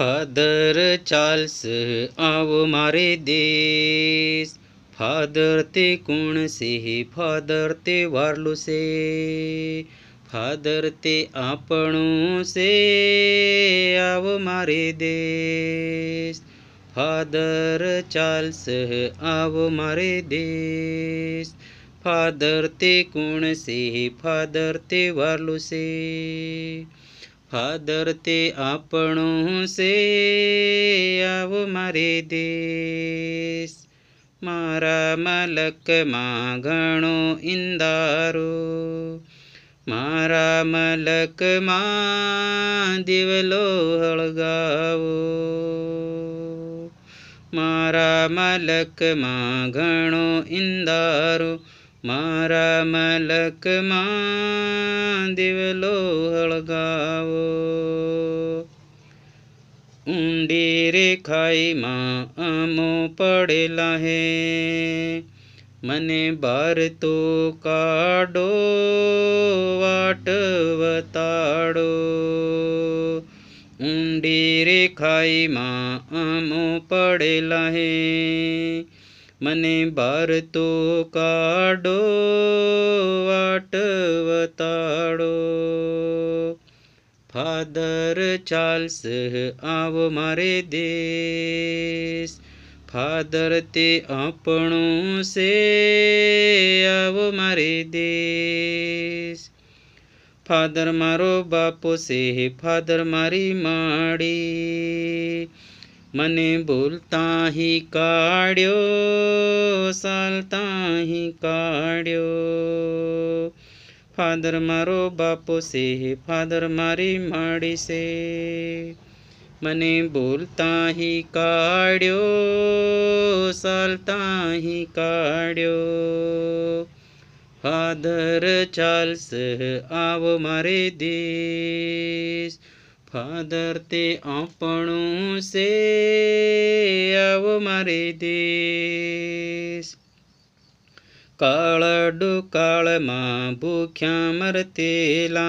Father Charles, આવો મારે દેશ. ફાધર તે કોણ છે? ફાધર તે વારલું છે. ફાધર તે આપણું છે. આવો મારે દેશ. ફાધર ચાર્લ્સ, આવો મારે દેશ. ફાધર તે કોણ છે? ફાધર તે વારલું છે. ફાધર તે આપણું છે આવો મારે દેશ. મારા મલકમાં ઘણો ઇંદારો. મારા મલકમાં દિવલો હળગાવો. મારા મલકમાં ઘણો ઇંદારો. મારા મલકમાં દિવલો હળગાવો ઊંડી રેખાઈમાં અમો પડેલા હે. મને બાર તો કાઢો વાટ વતાડો. ઊંડી રેખાઈમાં અમો પડેલા હે. મને બાર તો કાઢો, વાટ વતાડો. ફાધર ચાલ્સ આવો મારે દેશ. ફાધર તે આપણું છે, આવો મારે દેશ. ફાધર મારો બાપો છે, ફાધર મારી માડી. મને બોલતા હી કાઢ્યો ચાલતા હી કાઢ્યો ફાધર મારો બાપો છે ફાધર મારી માડી છે મને બોલતા હી કાઢ્યો ચાલતા હી કાઢ્યો ફાધર ચાલશે આવો મારે દેશ ફાધર તે આપણું છે. આવો મારે દેશ. કાળ ડુકાળમાં ભૂખ્યા મરતેલા.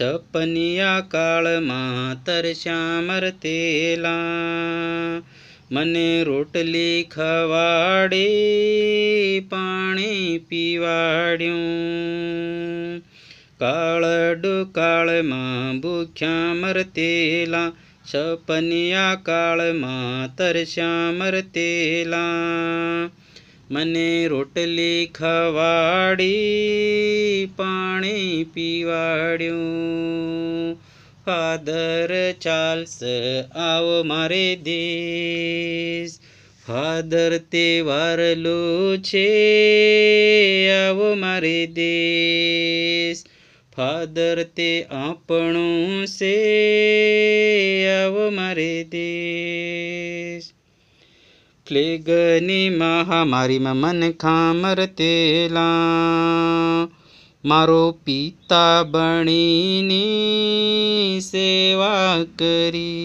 છપનિયા કાળમાં તરસ્યા મરતેલા. મને રોટલી ખવાડી, પાણી પીવાડ્યું. કાળ ડુકાળમાં ભૂખ્યા મરતેલા છપનિયા કાળમાં તરસ્યા મરતેલા મને રોટલી ખવાડી, પાણી પીવાડ્યું. ફાધર ચાલશે આવો મારે દેશ. ફાધર તે વારલું છે, આવો મારે દેશ. ફાધર તે આપણું છે, આવો મારે દેશ. ફ્લેગની મહામારીમાં મન ખામર તેલા. મારો પિતા બણીની સેવા કરી.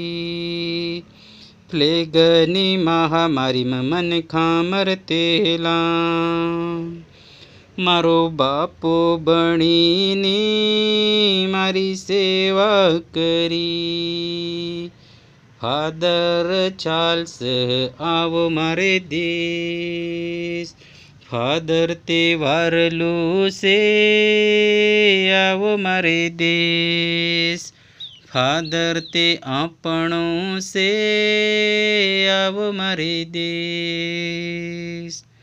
ફ્લેગની મહામારીમાં મન ખામરતેલા મારો બાપો બણીને મારી સેવા કરી. ફાધર ચાલ્સ આવો મારે દેશ. ફાધર તે વારલું છે, આવો મારે દેશ. ફાધર તે આપણો છે, આવો મારે દેશ.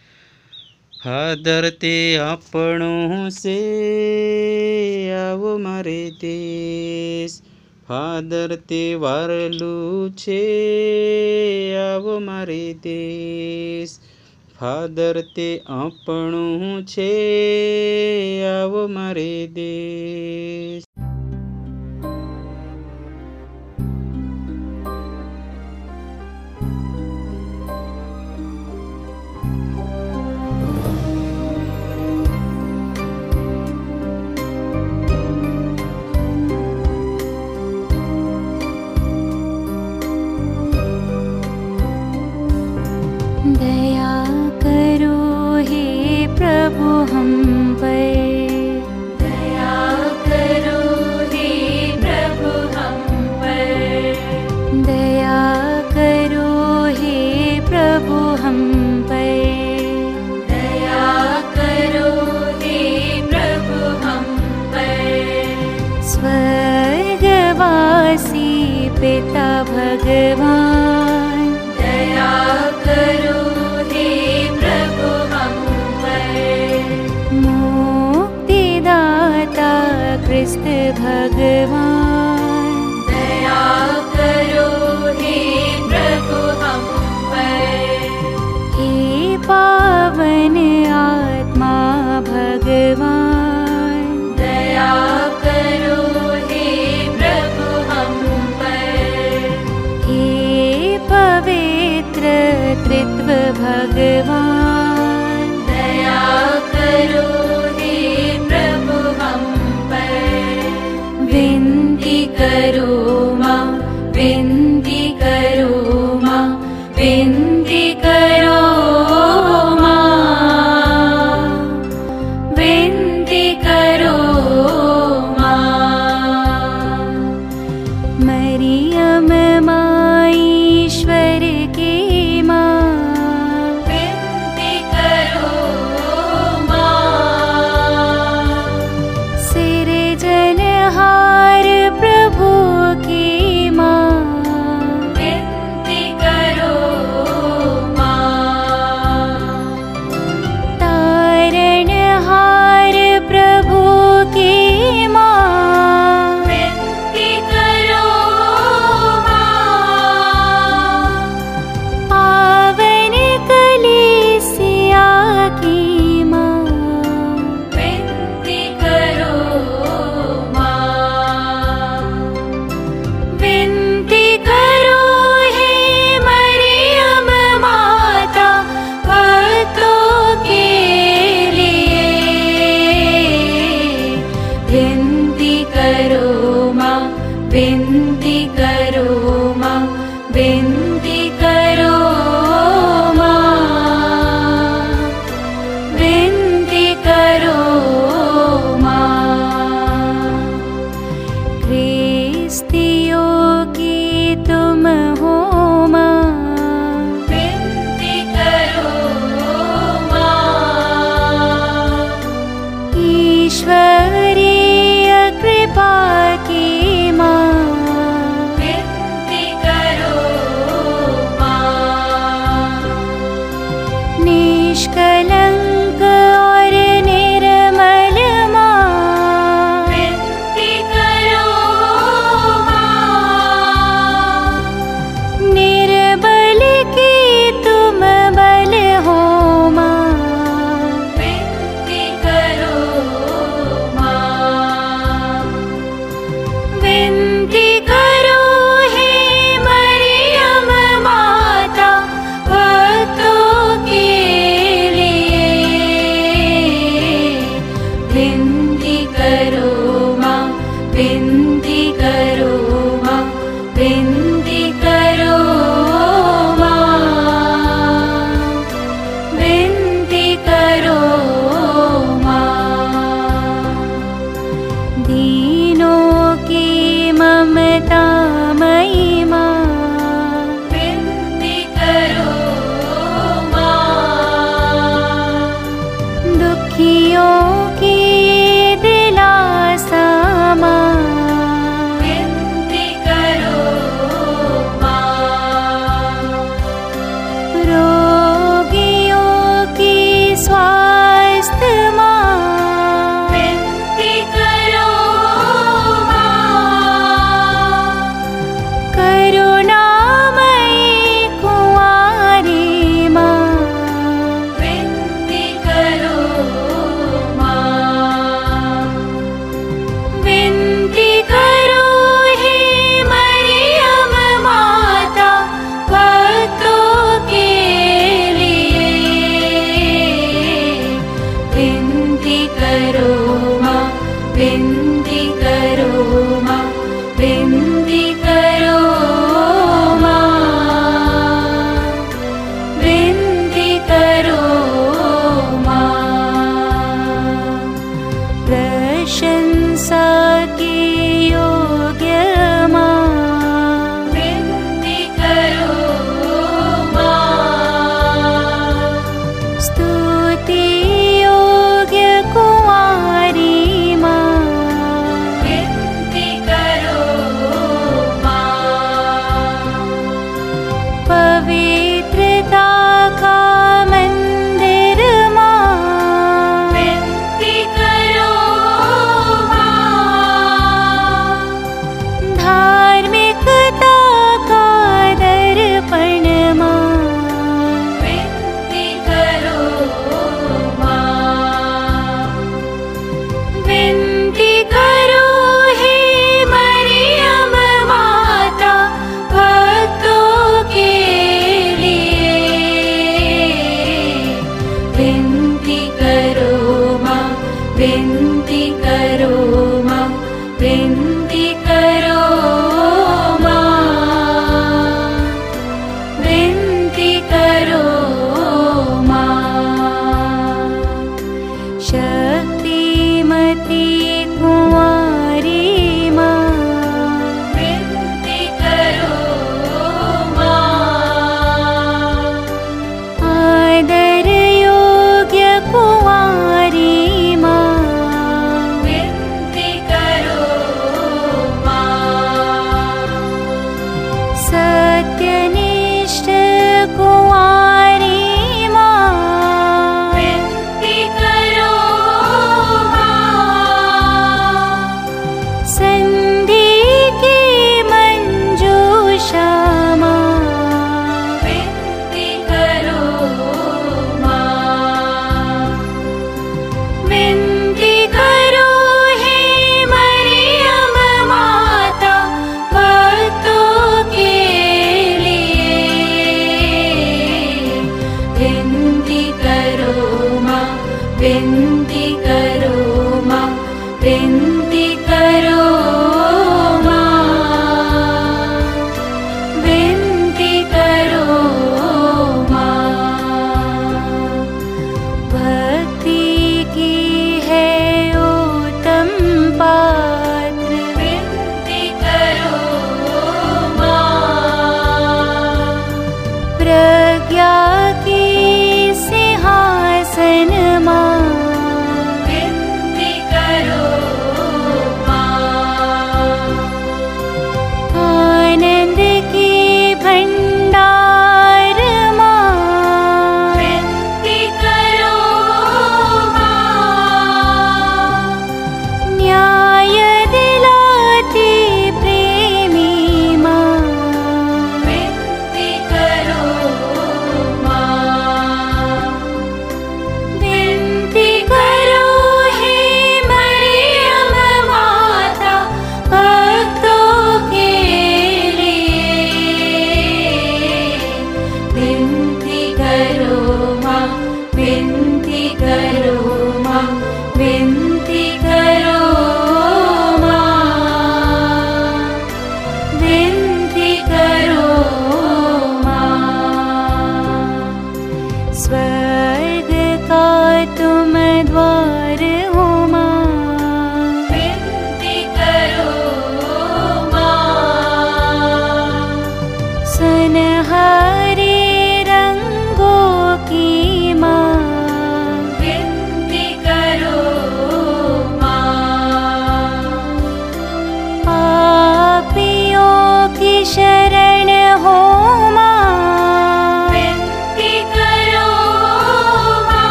ફાધર તે આપણું છે, આવો મારે દેશ. ફાદર તે વારલું છે, આવો મારે દેશ. ફાદર તે આપણું છે, આવો મારે દેશ. विनती करो माँ विनती ईश्वरीय in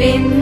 bin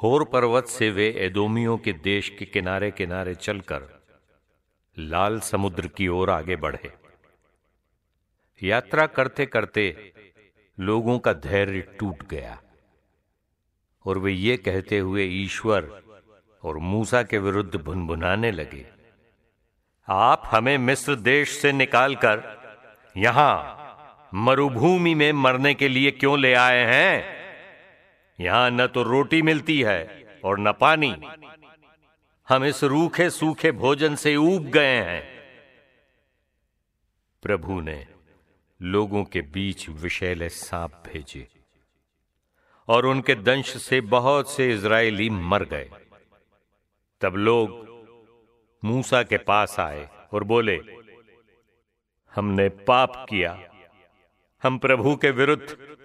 होर पर्वत से वे एदोमियों के देश के किनारे किनारे चलकर लाल समुद्र की ओर आगे बढ़े। यात्रा करते करते लोगों का धैर्य टूट गया और वे ये कहते हुए ईश्वर और मूसा के विरुद्ध भुनभुनाने लगे, आप हमें मिस्र देश से निकालकर यहाँ मरुभूमि में मरने के लिए क्यों ले आए हैं? यहाँ न तो रोटी मिलती है और न पानी। हम इस रूखे सूखे भोजन से ऊब गए हैं। प्रभु ने लोगों के बीच विषैले सांप भेजे और उनके दंश से बहुत से इज़राइली मर गए। तब लोग मूसा के पास आए और बोले, हमने पाप किया। हम प्रभु के विरुद्ध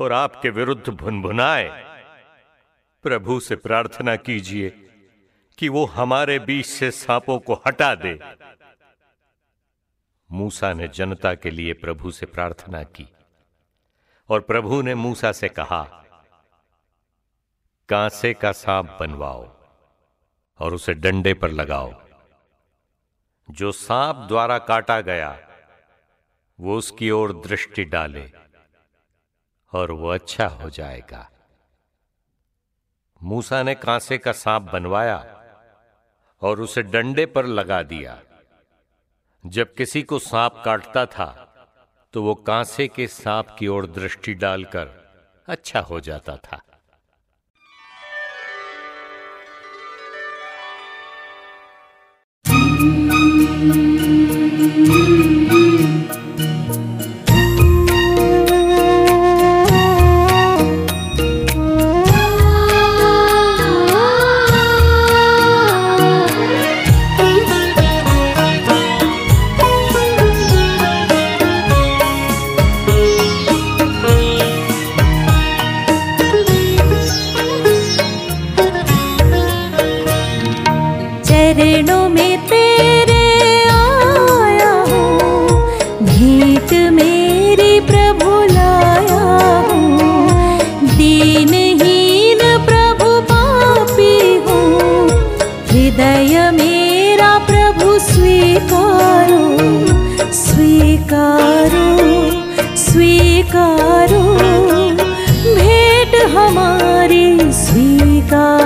और आपके विरुद्ध भुनभुनाए। प्रभु से प्रार्थना कीजिए कि वो हमारे बीच से सांपों को हटा दे। मूसा ने जनता के लिए प्रभु से प्रार्थना की और प्रभु ने मूसा से कहा, कांसे का सांप बनवाओ और उसे डंडे पर लगाओ। जो सांप द्वारा काटा गया, वो उसकी ओर दृष्टि डाले। और वो अच्छा हो जाएगा। मूसा ने कांसे का सांप बनवाया और उसे डंडे पर लगा दिया। जब किसी को सांप काटता था तो वो कांसे के सांप की ओर दृष्टि डालकर अच्छा हो जाता था। दीनहीन प्रभु पापी हूँ हृदय मेरा प्रभु स्वीकारो स्वीकारो स्वीकारो भेंट हमारी स्वीकार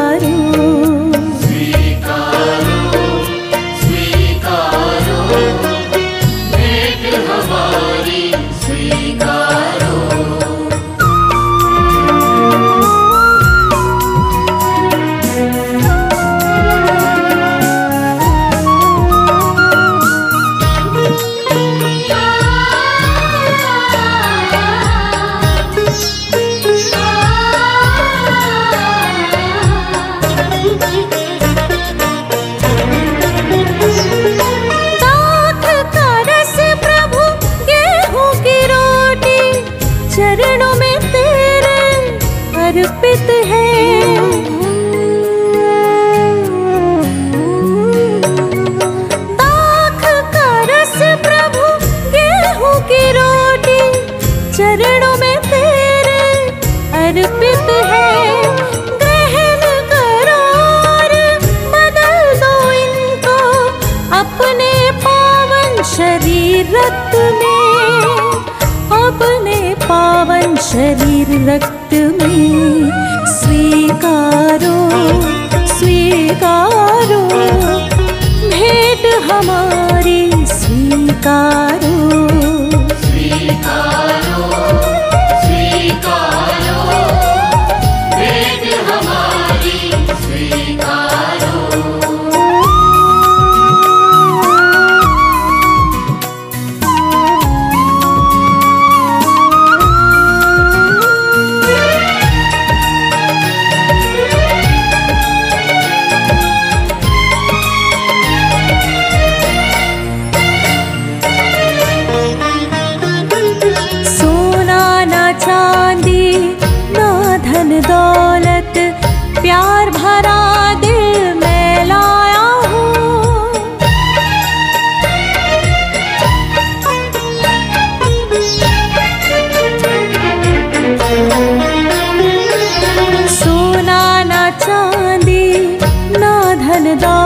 ना